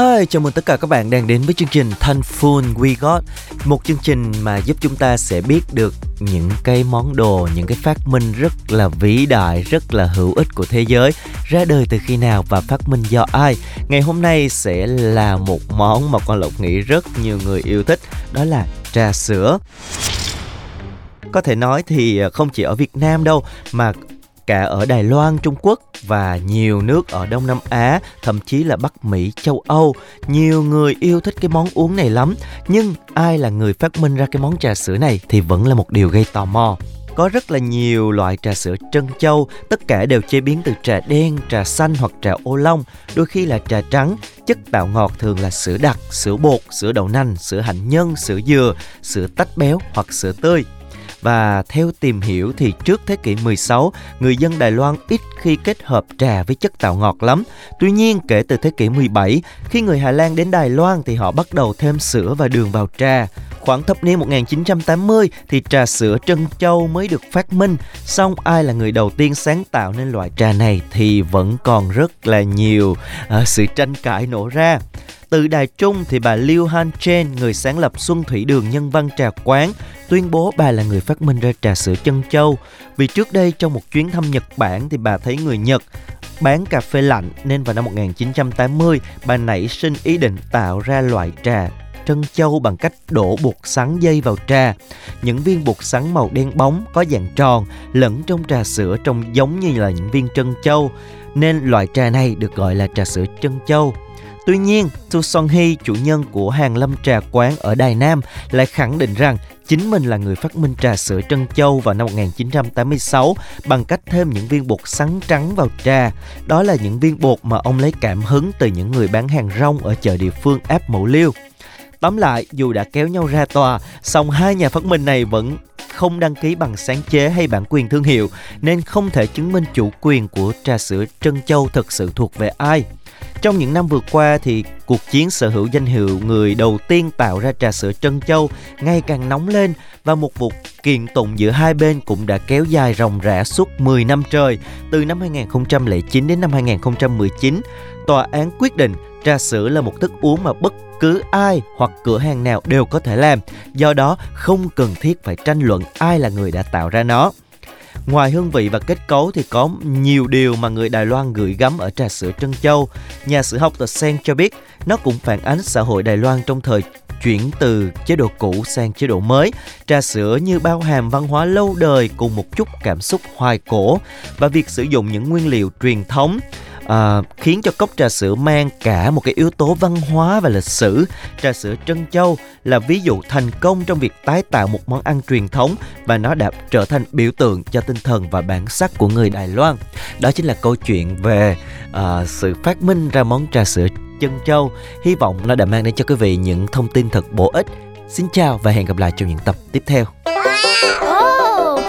Hi, chào mừng tất cả các bạn đang đến với chương trình Thankful We Got Một chương trình mà giúp chúng ta sẽ biết được những cái món đồ, những cái phát minh rất là vĩ đại, rất là hữu ích của thế giới Ra đời từ khi nào và phát minh do ai. Ngày hôm nay sẽ là một món mà con Lộc nghĩ rất nhiều người yêu thích Đó là trà sữa. Có thể nói thì không chỉ ở Việt Nam đâu mà cả ở Đài Loan, Trung Quốc và nhiều nước ở Đông Nam Á, thậm chí là Bắc Mỹ, châu Âu. Nhiều người yêu thích cái món uống này lắm, nhưng ai là người phát minh ra cái món trà sữa này thì vẫn là một điều gây tò mò. Có rất là nhiều loại trà sữa trân châu, tất cả đều chế biến từ trà đen, trà xanh hoặc trà ô long, đôi khi là trà trắng. Chất tạo ngọt thường là sữa đặc, sữa bột, sữa đậu nành, sữa hạnh nhân, sữa dừa, sữa tách béo hoặc sữa tươi. Và theo tìm hiểu thì trước thế kỷ 16, người dân Đài Loan ít khi kết hợp trà với chất tạo ngọt lắm. Tuy nhiên, kể từ thế kỷ 17, khi người Hà Lan đến Đài Loan thì họ bắt đầu thêm sữa và đường vào trà. Khoảng thập niên 1980 thì trà sữa trân châu mới được phát minh, song ai là người đầu tiên sáng tạo nên loại trà này thì vẫn còn rất là nhiều à, sự tranh cãi nổ ra. Từ Đài Trung thì bà Liu Han Chen, người sáng lập Xuân Thủy Đường Nhân Văn Trà Quán, tuyên bố bà là người phát minh ra trà sữa chân châu. Vì trước đây trong một chuyến thăm Nhật Bản thì bà thấy người Nhật bán cà phê lạnh nên vào năm 1980 bà nảy sinh ý định tạo ra loại trà trân châu bằng cách đổ bột sắn dây vào trà. Những viên bột sắn màu đen bóng có dạng tròn lẫn trong trà sữa trông giống như là những viên trân châu nên loại trà này được gọi là trà sữa trân châu. Tuy nhiên, Su Song Hee, chủ nhân của hàng lâm trà quán ở Đài Nam, lại khẳng định rằng chính mình là người phát minh trà sữa Trân Châu vào năm 1986 bằng cách thêm những viên bột sắn trắng vào trà. Đó là những viên bột mà ông lấy cảm hứng từ những người bán hàng rong ở chợ địa phương áp mẫu liêu. Tóm lại, dù đã kéo nhau ra tòa, song hai nhà phát minh này vẫn không đăng ký bằng sáng chế hay bản quyền thương hiệu nên không thể chứng minh chủ quyền của trà sữa Trân Châu thực sự thuộc về ai. Trong những năm vừa qua thì cuộc chiến sở hữu danh hiệu người đầu tiên tạo ra trà sữa Trân Châu ngày càng nóng lên và một vụ kiện tụng giữa hai bên cũng đã kéo dài ròng rã suốt 10 năm trời, từ năm 2009 đến năm 2019. Tòa án quyết định trà sữa là một thức uống mà bất cứ ai hoặc cửa hàng nào đều có thể làm, do đó không cần thiết phải tranh luận ai là người đã tạo ra nó. Ngoài hương vị và kết cấu thì có nhiều điều mà người Đài Loan gửi gắm ở trà sữa Trân Châu. Nhà sử học The Sen cho biết nó cũng phản ánh xã hội Đài Loan trong thời chuyển từ chế độ cũ sang chế độ mới. Trà sữa như bao hàm văn hóa lâu đời cùng một chút cảm xúc hoài cổ và việc sử dụng những nguyên liệu truyền thống à, khiến cho cốc trà sữa mang cả một cái yếu tố văn hóa và lịch sử. Trà sữa Trân Châu là ví dụ thành công trong việc tái tạo một món ăn truyền thống và nó đã trở thành biểu tượng cho tinh thần và bản sắc của người Đài Loan. Đó chính là câu chuyện về à, sự phát minh ra món trà sữa Trân Châu. Hy vọng nó đã mang đến cho quý vị những thông tin thật bổ ích. Xin chào và hẹn gặp lại trong những tập tiếp theo. Oh,